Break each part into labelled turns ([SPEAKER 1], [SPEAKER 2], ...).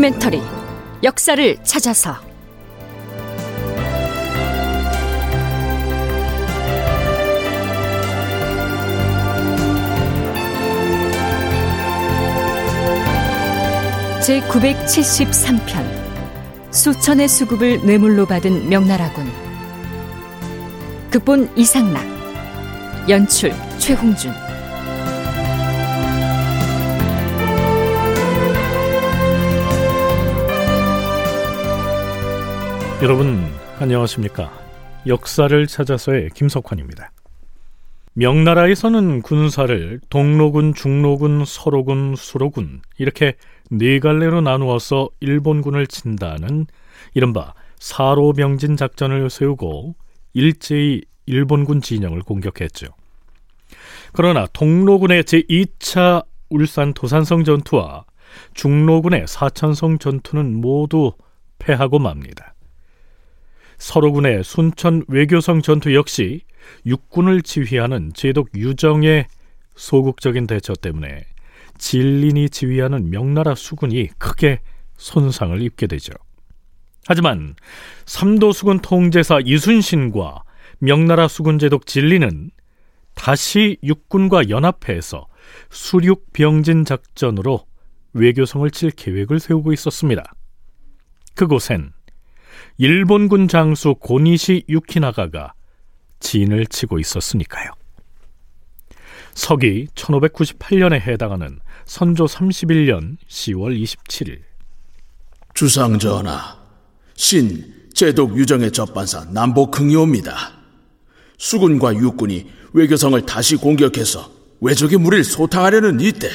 [SPEAKER 1] 다큐멘터리 역사를 찾아서. 제 973편 수천의 수급을 뇌물로 받은 명나라군. 극본 이상락 연출 최홍준
[SPEAKER 2] 여러분 안녕하십니까 역사를 찾아서의 김석환입니다 명나라에서는 군사를 동로군, 중로군, 서로군, 수로군 이렇게 네 갈래로 나누어서 일본군을 친다는 이른바 사로병진 작전을 세우고 일제히 일본군 진영을 공격했죠. 그러나 동로군의 제2차 울산 도산성 전투와 중로군의 사천성 전투는 모두 패하고 맙니다. 서로군의 순천 외교성 전투 역시 육군을 지휘하는 제독 유정의 소극적인 대처 때문에 진린이 지휘하는 명나라 수군이 크게 손상을 입게 되죠. 하지만 삼도 수군 통제사 이순신과 명나라 수군 제독 진리는 다시 육군과 연합해서 수륙 병진 작전으로 외교성을 칠 계획을 세우고 있었습니다. 그곳엔 일본군 장수 고니시 유키나가가 진을 치고 있었으니까요. 서기 1598년에 해당하는 선조 31년 10월 27일
[SPEAKER 3] 주상 전하, 신 제독 유정의 접반사 남복 흥이옵니다. 수군과 육군이 외교성을 다시 공격해서 외적의 무리를 소탕하려는 이때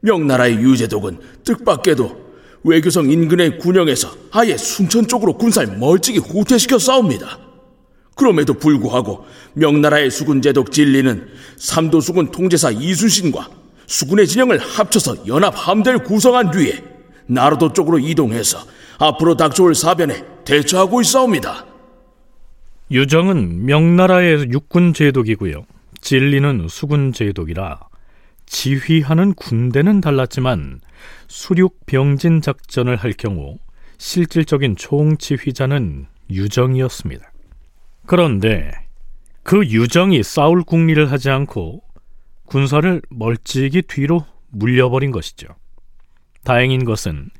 [SPEAKER 3] 명나라의 유제독은 뜻밖에도 외교성 인근의 군영에서 아예 순천 쪽으로 군사를 멀찍이 후퇴시켜 싸웁니다. 그럼에도 불구하고 명나라의 수군 제독 진리는 삼도 수군 통제사 이순신과 수군의 진영을 합쳐서 연합 함대를 구성한 뒤에 나로도 쪽으로 이동해서 앞으로 닥쳐올 사변에 대처하고 있사옵니다.
[SPEAKER 2] 유정은 명나라의 육군 제독이고요. 진리는 수군 제독이라 지휘하는 군대는 달랐지만 수륙 병진 작전을 할 경우 실질적인 총지휘자는 유정이었습니다. 그런데 그 유정이 싸울 국리를 하지 않고 군사를 멀찍이 뒤로 물려버린 것이죠. 다행인 것은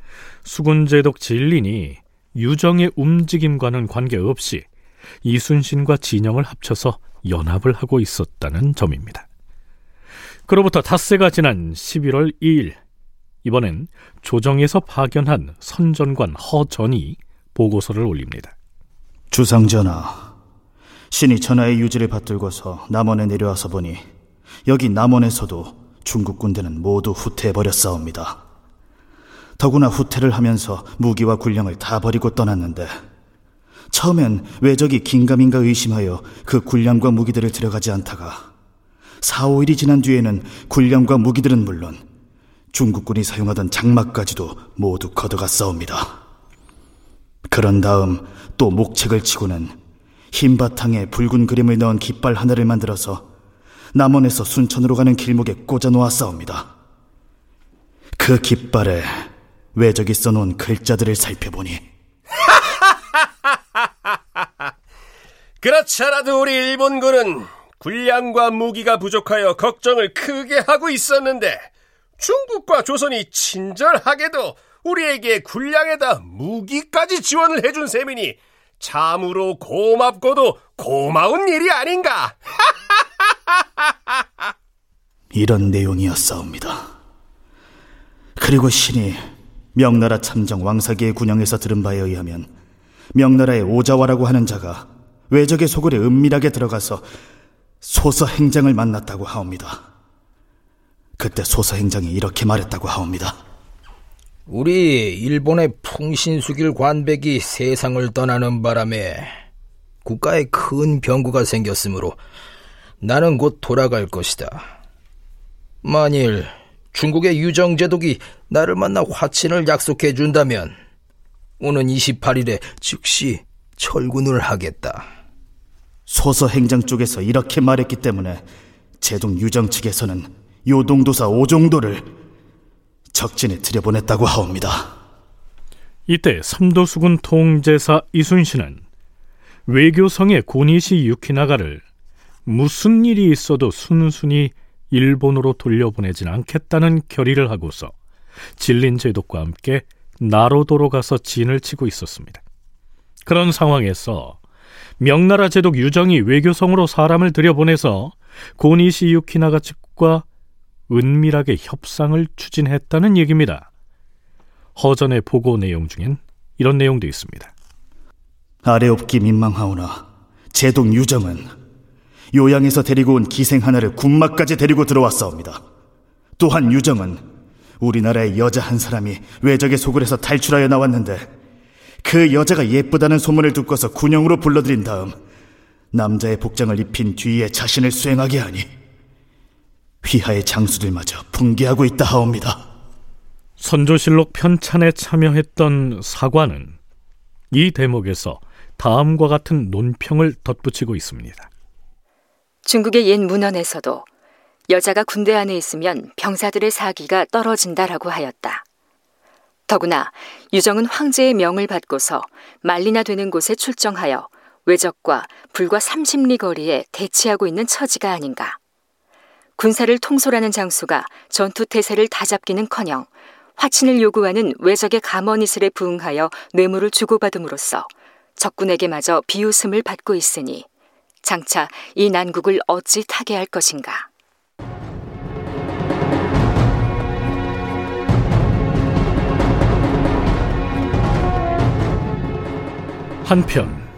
[SPEAKER 2] 수군제독 진린이 유정의 움직임과는 관계없이 이순신과 진영을 합쳐서 연합을 하고 있었다는 점입니다. 그로부터 닷새가 지난 11월 2일 이번엔 조정에서 파견한 선전관 허전이 보고서를 올립니다.
[SPEAKER 4] 주상전하, 신이 전하의 유지를 받들고서 남원에 내려와서 보니 여기 남원에서도 중국 군대는 모두 후퇴해버렸사옵니다. 더구나 후퇴를 하면서 무기와 군량을 다 버리고 떠났는데 처음엔 왜적이 긴가민가 의심하여 그 군량과 무기들을 들어가지 않다가 4, 5일이 지난 뒤에는 군량과 무기들은 물론 중국군이 사용하던 장막까지도 모두 걷어갔사옵니다. 그런 다음 또 목책을 치고는 흰 바탕에 붉은 그림을 넣은 깃발 하나를 만들어서 남원에서 순천으로 가는 길목에 꽂아 놓았사옵니다. 그 깃발에 외적이 써놓은 글자들을 살펴보니
[SPEAKER 5] 그렇지 않아도 우리 일본군은 군량과 무기가 부족하여 걱정을 크게 하고 있었는데 중국과 조선이 친절하게도 우리에게 군량에다 무기까지 지원을 해준 셈이니 참으로 고맙고도 고마운 일이 아닌가.
[SPEAKER 4] 이런 내용이었사옵니다. 그리고 신이 명나라 참정 왕사기의 군영에서 들은 바에 의하면 명나라의 오자와라고 하는 자가 외적의 소굴에 은밀하게 들어가서 소서 행장을 만났다고 하옵니다. 그때 소서 행장이 이렇게 말했다고 하옵니다.
[SPEAKER 6] 우리 일본의 풍신수길 관백이 세상을 떠나는 바람에 국가에 큰 병구가 생겼으므로 나는 곧 돌아갈 것이다. 만일 중국의 유정제독이 나를 만나 화친을 약속해 준다면 오는 28일에 즉시 철군을 하겠다.
[SPEAKER 4] 소서 행장 쪽에서 이렇게 말했기 때문에 제동 유정 측에서는 요동도사 오종도를 적진에 들여보냈다고 하옵니다.
[SPEAKER 2] 이때 삼도수군 통제사 이순신은 외교성의 고니시 유키나가를 무슨 일이 있어도 순순히 일본으로 돌려보내진 않겠다는 결의를 하고서 진린 제독과 함께 나로도로 가서 진을 치고 있었습니다. 그런 상황에서 명나라 제독 유정이 외교성으로 사람을 들여보내서 고니시 유키나가 측과 은밀하게 협상을 추진했다는 얘기입니다. 허전의 보고 내용 중엔 이런 내용도 있습니다.
[SPEAKER 4] 아래 없기 민망하오나 제독 유정은 요양에서 데리고 온 기생 하나를 군마까지 데리고 들어왔사옵니다. 또한 유정은 우리나라의 여자 한 사람이 외적의 해서 탈출하여 나왔는데 그 여자가 예쁘다는 소문을 듣고서 군용으로 불러들인 다음 남자의 복장을 입힌 뒤에 자신을 수행하게 하니 휘하의 장수들마저 붕괴하고 있다 하옵니다.
[SPEAKER 2] 선조실록 편찬에 참여했던 사관은 이 대목에서 다음과 같은 논평을 덧붙이고 있습니다.
[SPEAKER 1] 중국의 옛 문헌에서도 여자가 군대 안에 있으면 병사들의 사기가 떨어진다라고 하였다. 더구나 유정은 황제의 명을 받고서 말리나 되는 곳에 출정하여 외적과 불과 30리 거리에 대치하고 있는 처지가 아닌가. 군사를 통솔하는 장수가 전투 태세를 다 잡기는커녕 화친을 요구하는 외적의 감언이슬에 부응하여 뇌물을 주고받음으로써 적군에게마저 비웃음을 받고 있으니 장차 이 난국을 어찌 타게 할 것인가.
[SPEAKER 2] 한편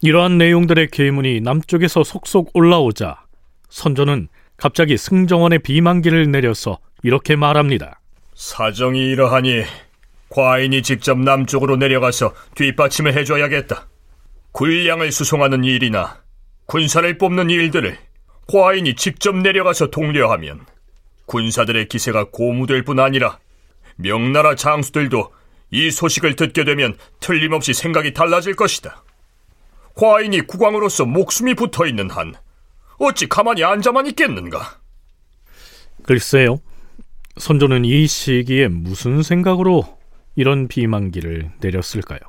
[SPEAKER 2] 이러한 내용들의 계문이 남쪽에서 속속 올라오자 선조는 갑자기 승정원의 비만기를 내려서 이렇게 말합니다.
[SPEAKER 5] 사정이 이러하니 과인이 직접 남쪽으로 내려가서 뒷받침을 해줘야겠다. 군량을 수송하는 일이나 군사를 뽑는 일들을 과인이 직접 내려가서 독려하면 군사들의 기세가 고무될 뿐 아니라 명나라 장수들도 이 소식을 듣게 되면 틀림없이 생각이 달라질 것이다. 과인이 국왕으로서 목숨이 붙어 있는 한 어찌 가만히 앉아만 있겠는가?
[SPEAKER 2] 글쎄요. 선조는 이 시기에 무슨 생각으로 이런 비만기를 내렸을까요?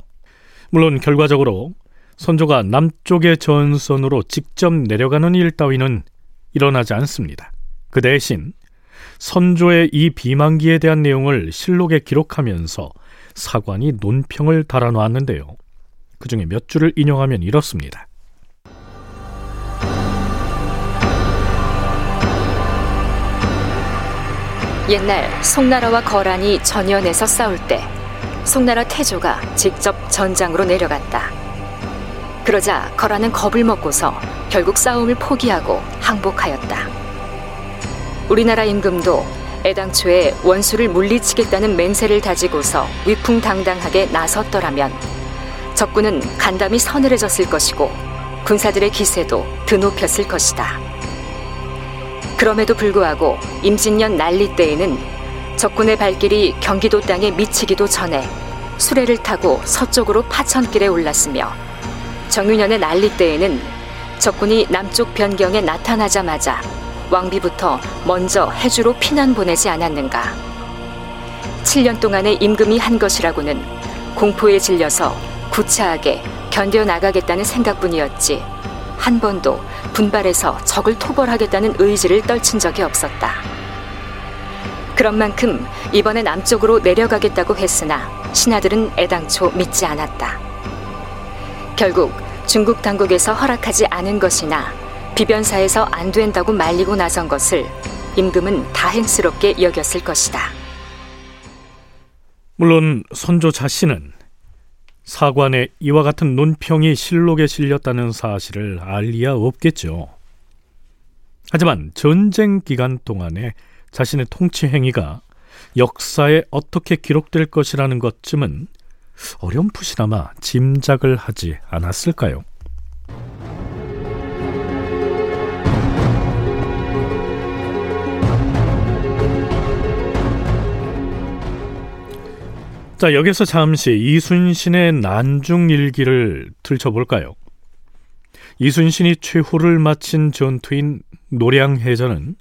[SPEAKER 2] 물론 결과적으로 선조가 남쪽의 전선으로 직접 내려가는 일 따위는 일어나지 않습니다. 그 대신 선조의 이 비만기에 대한 내용을 실록에 기록하면서 사관이 논평을 달아놓았는데요. 그 중에 몇 줄을 인용하면 이렇습니다.
[SPEAKER 1] 옛날 송나라와 거란이 전연에서 싸울 때 송나라 태조가 직접 전장으로 내려갔다. 그러자 거란은 겁을 먹고서 결국 싸움을 포기하고 항복하였다. 우리나라 임금도 애당초에 원수를 물리치겠다는 맹세를 다지고서 위풍당당하게 나섰더라면 적군은 간담이 서늘해졌을 것이고 군사들의 기세도 드높였을 것이다. 그럼에도 불구하고 임진년 난리 때에는 적군의 발길이 경기도 땅에 미치기도 전에 수레를 타고 서쪽으로 파천길에 올랐으며 정유년의 난리 때에는 적군이 남쪽 변경에 나타나자마자 왕비부터 먼저 해주로 피난 보내지 않았는가. 7년 동안의 임금이 한 것이라고는 공포에 질려서 구차하게 견뎌 나가겠다는 생각뿐이었지 한 번도 분발해서 적을 토벌하겠다는 의지를 떨친 적이 없었다. 그런 만큼 이번에 남쪽으로 내려가겠다고 했으나 신하들은 애당초 믿지 않았다. 결국 중국 당국에서 허락하지 않은 것이나 비변사에서 안 된다고 말리고 나선 것을 임금은 다행스럽게 여겼을 것이다.
[SPEAKER 2] 물론 선조 자신은 사관의 이와 같은 논평이 실록에 실렸다는 사실을 알 리야 없겠죠. 하지만 전쟁 기간 동안에 자신의 통치 행위가 역사에 어떻게 기록될 것이라는 것쯤은 어렴풋이나마 짐작을 하지 않았을까요? 자, 여기서 잠시 이순신의 난중 일기를 들춰볼까요? 이순신이 최후를 마친 전투인 노량해전은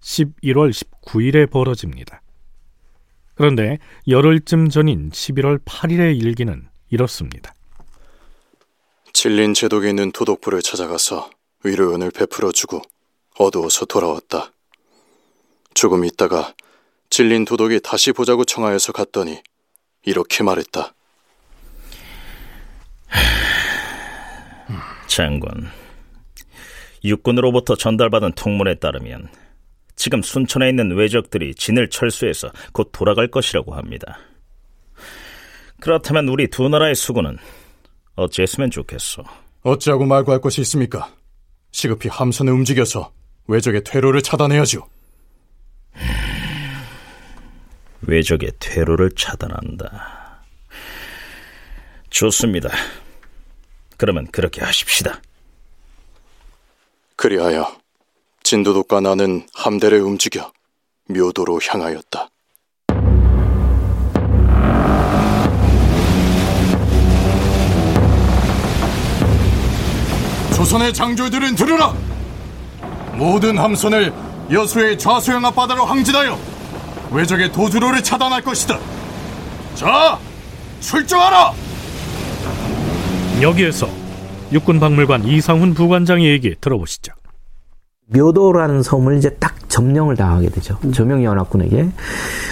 [SPEAKER 2] 11월 19일에 벌어집니다. 그런데 열흘쯤 전인 11월 8일의 일기는 이렇습니다.
[SPEAKER 7] 질린 제독에 있는 도독부를 찾아가서 위로연을 베풀어주고 어두워서 돌아왔다. 조금 있다가 질린 도독이 다시 보자고 청하여서 갔더니 이렇게 말했다.
[SPEAKER 8] 장군, 육군으로부터 전달받은 통문에 따르면 지금 순천에 있는 왜적들이 진을 철수해서 곧 돌아갈 것이라고 합니다. 그렇다면 우리 두 나라의 수군은 어찌했으면 좋겠소?
[SPEAKER 7] 어찌하고 말고 할 것이 있습니까? 시급히 함선을 움직여서 왜적의 퇴로를 차단해야죠.
[SPEAKER 8] 왜적의 퇴로를 차단한다. 좋습니다. 그러면 그렇게 하십시다.
[SPEAKER 7] 그리하여 진도독과 나는 함대를 움직여 묘도로 향하였다. 조선의 장졸들은 들으라! 모든 함선을 여수의 좌수영 앞바다로 항진하여 왜적의 도주로를 차단할 것이다. 자, 출정하라!
[SPEAKER 2] 여기에서 육군박물관 이상훈 부관장의 얘기 들어보시죠.
[SPEAKER 9] 묘도라는 섬을 이제 딱 점령을 당하게 되죠. 조명연합군에게.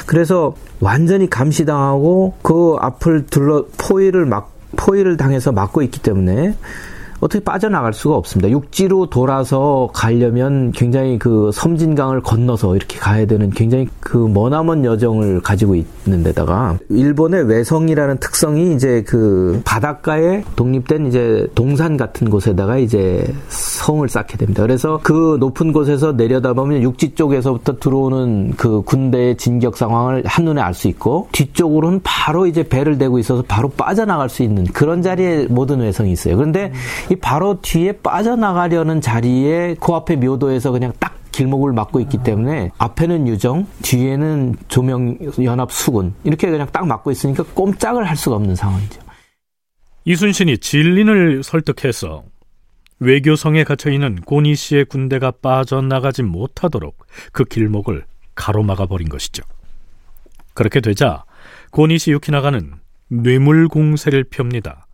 [SPEAKER 9] 그래서 완전히 감시당하고 그 앞을 둘러 포위를 막 포위를 당해서 막고 있기 때문에 어떻게 빠져나갈 수가 없습니다. 육지로 돌아서 가려면 굉장히 그 섬진강을 건너서 이렇게 가야 되는 굉장히 그 머나먼 여정을 가지고 있는 데다가 일본의 외성이라는 특성이 이제 그 바닷가에 독립된 이제 동산 같은 곳에다가 이제 성을 쌓게 됩니다. 그래서 그 높은 곳에서 내려다보면 육지 쪽에서부터 들어오는 그 군대의 진격 상황을 한눈에 알 수 있고 뒤쪽으로는 바로 이제 배를 대고 있어서 바로 빠져나갈 수 있는 그런 자리에 모든 외성이 있어요. 그런데 이 바로 뒤에 빠져나가려는 자리에 그 앞에 묘도에서 그냥 딱 길목을 막고 있기 때문에 앞에는 유정, 뒤에는 조명 연합 수군 이렇게 그냥 딱 막고 있으니까 꼼짝을 할 수가 없는 상황이죠.
[SPEAKER 2] 이순신이 진린을 설득해서 외교성에 갇혀 있는 고니 씨의 군대가 빠져나가지 못하도록 그 길목을 가로막아 버린 것이죠. 그렇게 되자 고니 씨 유키나가는 뇌물 공세를 펴니다.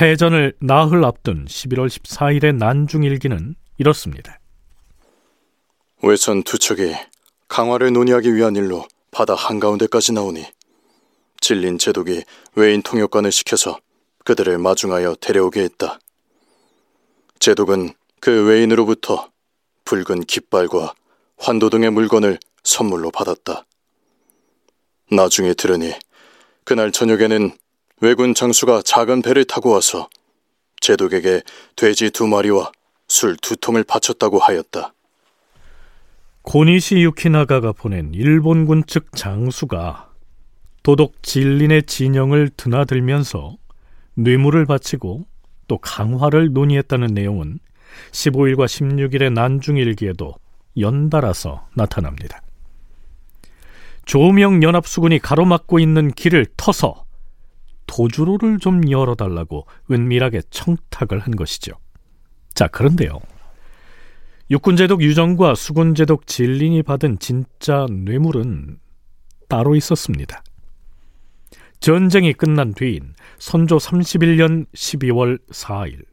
[SPEAKER 2] 해전을 나흘 앞둔 11월 14일의 난중일기는 이렇습니다.
[SPEAKER 7] 외선 두 척이 강화를 논의하기 위한 일로 바다 한가운데까지 나오니 진린 제독이 외인 통역관을 시켜서 그들을 마중하여 데려오게 했다. 제독은 그 외인으로부터 붉은 깃발과 환도 등의 물건을 선물로 받았다. 나중에 들으니 그날 저녁에는 왜군 장수가 작은 배를 타고 와서 제독에게 돼지 두 마리와 술 두 통을 바쳤다고 하였다.
[SPEAKER 2] 고니시 유키나가가 보낸 일본군 측 장수가 도독 진린의 진영을 드나들면서 뇌물을 바치고 또 강화를 논의했다는 내용은 15일과 16일의 난중일기에도 연달아서 나타납니다. 조명 연합수군이 가로막고 있는 길을 터서 도주로를 좀 열어달라고 은밀하게 청탁을 한 것이죠. 자, 그런데요. 육군제독 유정과 수군제독 진린이 받은 진짜 뇌물은 따로 있었습니다. 전쟁이 끝난 뒤인 선조 31년 12월 4일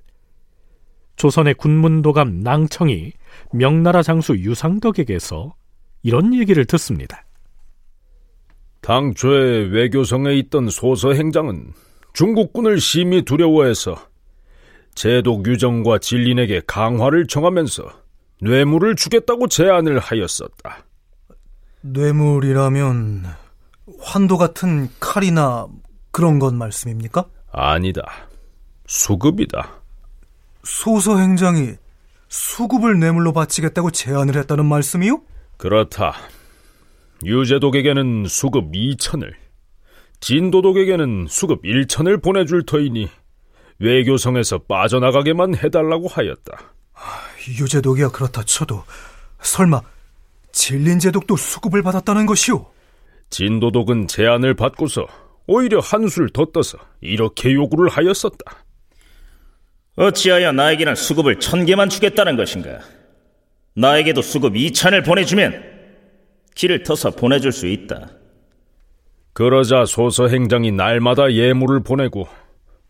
[SPEAKER 2] 조선의 군문도감 낭청이 명나라 장수 유상덕에게서 이런 얘기를 듣습니다.
[SPEAKER 10] 당초에 외교성에 있던 소서 행장은 중국군을 심히 두려워해서 제독 유정과 진린에게 강화를 정하면서 뇌물을 주겠다고 제안을 하였었다.
[SPEAKER 11] 뇌물이라면 환도 같은 칼이나 그런 건 말씀입니까?
[SPEAKER 10] 아니다. 수급이다.
[SPEAKER 11] 소서 행장이 수급을 뇌물로 바치겠다고 제안을 했다는 말씀이요?
[SPEAKER 10] 그렇다. 유재독에게는 수급 2천을, 진도독에게는 수급 1천을 보내줄 터이니 외교성에서 빠져나가게만 해달라고 하였다.
[SPEAKER 11] 유재독이야 그렇다 쳐도 설마 진린제독도 수급을 받았다는 것이오?
[SPEAKER 10] 진도독은 제안을 받고서 오히려 한술 더 떠서 이렇게 요구를 하였었다.
[SPEAKER 8] 어찌하여 나에게는 수급을 천 개만 주겠다는 것인가? 나에게도 수급 2천을 보내주면 길을 터서 보내줄 수 있다.
[SPEAKER 10] 그러자 소서 행장이 날마다 예물을 보내고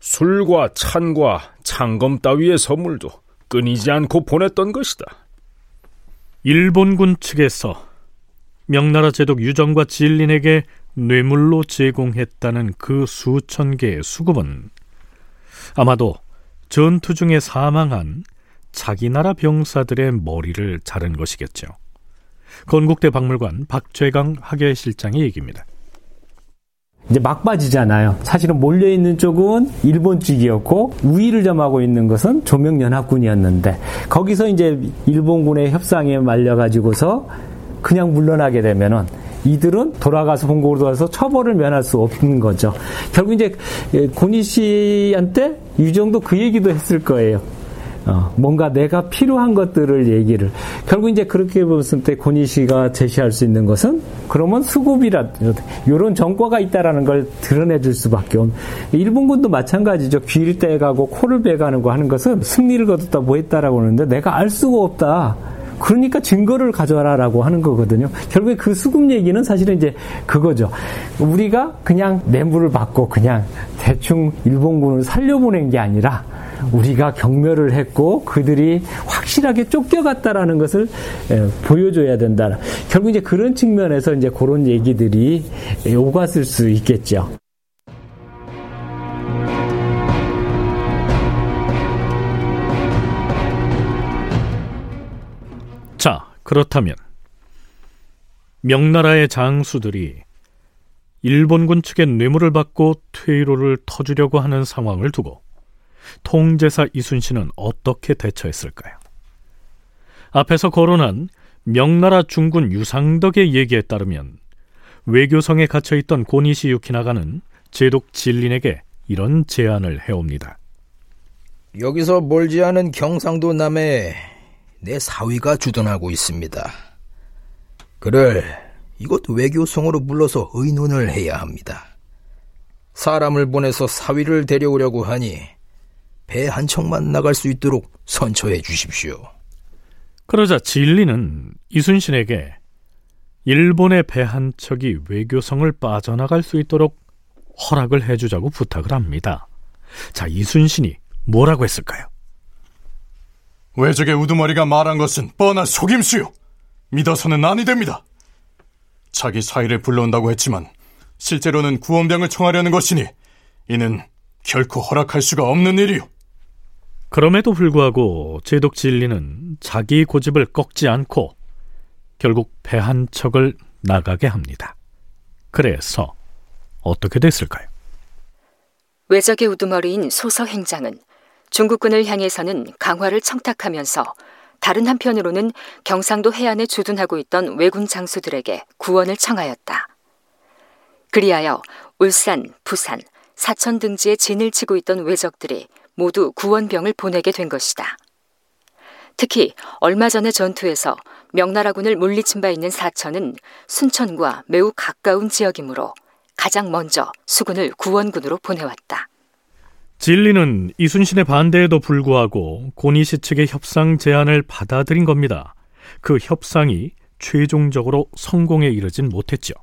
[SPEAKER 10] 술과 찬과 창검 따위의 선물도 끊이지 않고 보냈던 것이다.
[SPEAKER 2] 일본군 측에서 명나라 제독 유정과 진린에게 뇌물로 제공했다는 그 수천 개의 수급은 아마도 전투 중에 사망한 자기 나라 병사들의 머리를 자른 것이겠죠. 건국대 박물관 박최강 학예실장의 얘기입니다.
[SPEAKER 12] 이제 막바지잖아요. 사실은 몰려 있는 쪽은 일본 쪽이었고 우위를 점하고 있는 것은 조명연합군이었는데 거기서 이제 일본군의 협상에 말려 가지고서 그냥 물러나게 되면은 이들은 돌아가서 본국으로 돌아가서 처벌을 면할 수 없는 거죠. 결국 이제 고니 씨한테 유정도 그 얘기도 했을 거예요. 어, 뭔가 내가 필요한 것들을 얘기를. 결국 이제 그렇게 봤을 때 고니 씨가 제시할 수 있는 것은 그러면 수급이라 이런 정과가 있다라는 걸 드러내 줄 수밖에 없는 일본군도 마찬가지죠. 귀를 떼가고 코를 베가는 거 하는 것은 승리를 거뒀다 뭐 했다라고 하는데 내가 알 수가 없다 그러니까 증거를 가져와라라고 하는 거거든요. 결국에 그 수급 얘기는 사실은 이제 그거죠. 우리가 그냥 뇌물을 받고 그냥 대충 일본군을 살려보낸 게 아니라 우리가 경멸을 했고 그들이 확실하게 쫓겨갔다라는 것을 보여줘야 된다. 결국 이제 그런 측면에서 이제 그런 얘기들이 오갔을 수 있겠죠.
[SPEAKER 2] 그렇다면 명나라의 장수들이 일본군 측의 뇌물을 받고 퇴로를 터주려고 하는 상황을 두고 통제사 이순신은 어떻게 대처했을까요? 앞에서 거론한 명나라 중군 유상덕의 얘기에 따르면 외교성에 갇혀 있던 고니시 유키나가는 제독 진린에게 이런 제안을 해옵니다.
[SPEAKER 6] 여기서 멀지 않은 경상도 남에 내 사위가 주둔하고 있습니다. 그를 이곳 외교성으로 불러서 의논을 해야 합니다. 사람을 보내서 사위를 데려오려고 하니 배 한 척만 나갈 수 있도록 선처해 주십시오.
[SPEAKER 2] 그러자 진리는 이순신에게 일본의 배 한 척이 외교성을 빠져나갈 수 있도록 허락을 해주자고 부탁을 합니다. 자, 이순신이 뭐라고 했을까요?
[SPEAKER 7] 외적의 우두머리가 말한 것은 뻔한 속임수요. 믿어서는 아니 됩니다. 자기 사이를 불러온다고 했지만 실제로는 구원병을 청하려는 것이니 이는 결코 허락할 수가 없는 일이요.
[SPEAKER 2] 그럼에도 불구하고 제독 진리는 자기 고집을 꺾지 않고 결국 배한 척을 나가게 합니다. 그래서 어떻게 됐을까요?
[SPEAKER 1] 외적의 우두머리인 소서 행장은 중국군을 향해서는 강화를 청탁하면서 다른 한편으로는 경상도 해안에 주둔하고 있던 왜군 장수들에게 구원을 청하였다. 그리하여 울산, 부산, 사천 등지에 진을 치고 있던 왜적들이 모두 구원병을 보내게 된 것이다. 특히 얼마 전의 전투에서 명나라군을 물리친 바 있는 사천은 순천과 매우 가까운 지역이므로 가장 먼저 수군을 구원군으로 보내왔다.
[SPEAKER 2] 진리는 이순신의 반대에도 불구하고 고니시 측의 협상 제안을 받아들인 겁니다. 그 협상이 최종적으로 성공에 이르진 못했죠.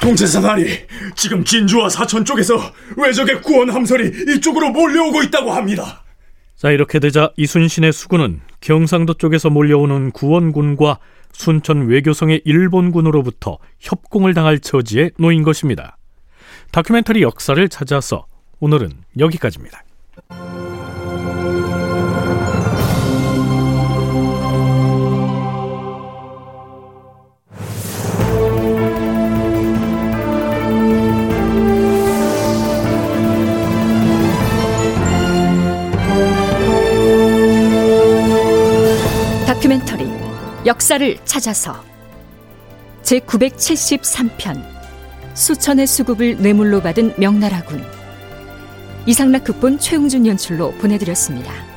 [SPEAKER 3] 동체사나리, 지금 진주와 사천 쪽에서 외적의 구원 함선이 이쪽으로 몰려오고 있다고 합니다.
[SPEAKER 2] 자, 이렇게 되자 이순신의 수군은 경상도 쪽에서 몰려오는 구원군과 순천 외교성의 일본군으로부터 협공을 당할 처지에 놓인 것입니다. 다큐멘터리 역사를 찾아서 오늘은 여기까지입니다.
[SPEAKER 1] 다큐멘터리 역사를 찾아서 제 973편 수천의 수급을 뇌물로 받은 명나라군. 이상락 극본 최웅준 연출로 보내드렸습니다.